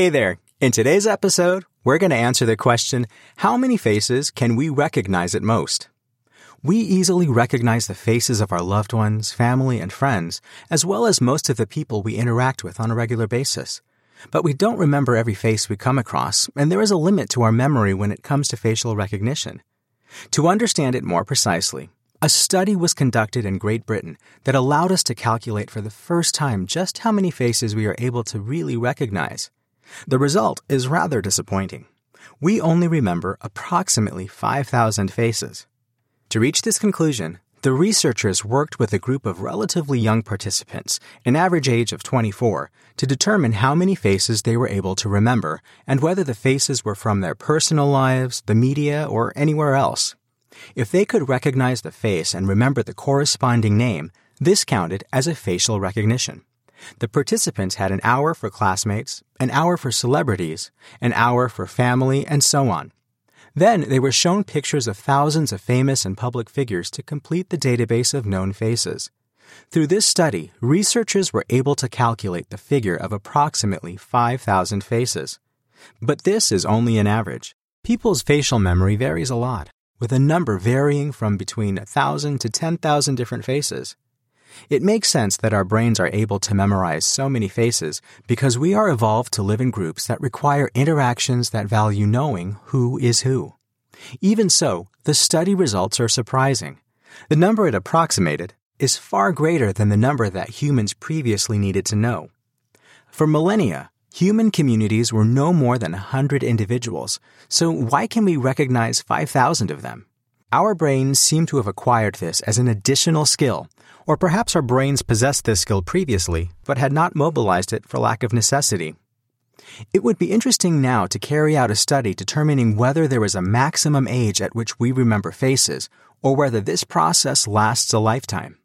Hey there. In today's episode, we're going to answer the question, how many faces can we recognize at most? We easily recognize the faces of our loved ones, family, and friends, as well as most of the people we interact with on a regular basis. But we don't remember every face we come across, and there is a limit to our memory when it comes to facial recognition. To understand it more precisely, a study was conducted in Great Britain that allowed us to calculate for the first time just how many faces we are able to really recognize. The result is rather disappointing. We only remember approximately 5,000 faces. To reach this conclusion, the researchers worked with a group of relatively young participants, an average age of 24, to determine how many faces they were able to remember and whether the faces were from their personal lives, the media, or anywhere else. If they could recognize the face and remember the corresponding name, this counted as a facial recognition. The participants had an hour for classmates, an hour for celebrities, an hour for family, and so on. Then they were shown pictures of thousands of famous and public figures to complete the database of known faces. Through this study, researchers were able to calculate the figure of approximately 5,000 faces. But this is only an average. People's facial memory varies a lot, with a number varying from between 1,000 to 10,000 different faces. It makes sense that our brains are able to memorize so many faces because we are evolved to live in groups that require interactions that value knowing who is who. Even so, the study results are surprising. The number it approximated is far greater than the number that humans previously needed to know. For millennia, human communities were no more than 100 individuals, so why can we recognize 5,000 of them? Our brains seem to have acquired this as an additional skill or perhaps our brains possessed this skill previously, but had not mobilized it for lack of necessity. It would be interesting now to carry out a study determining whether there is a maximum age at which we remember faces, or whether this process lasts a lifetime.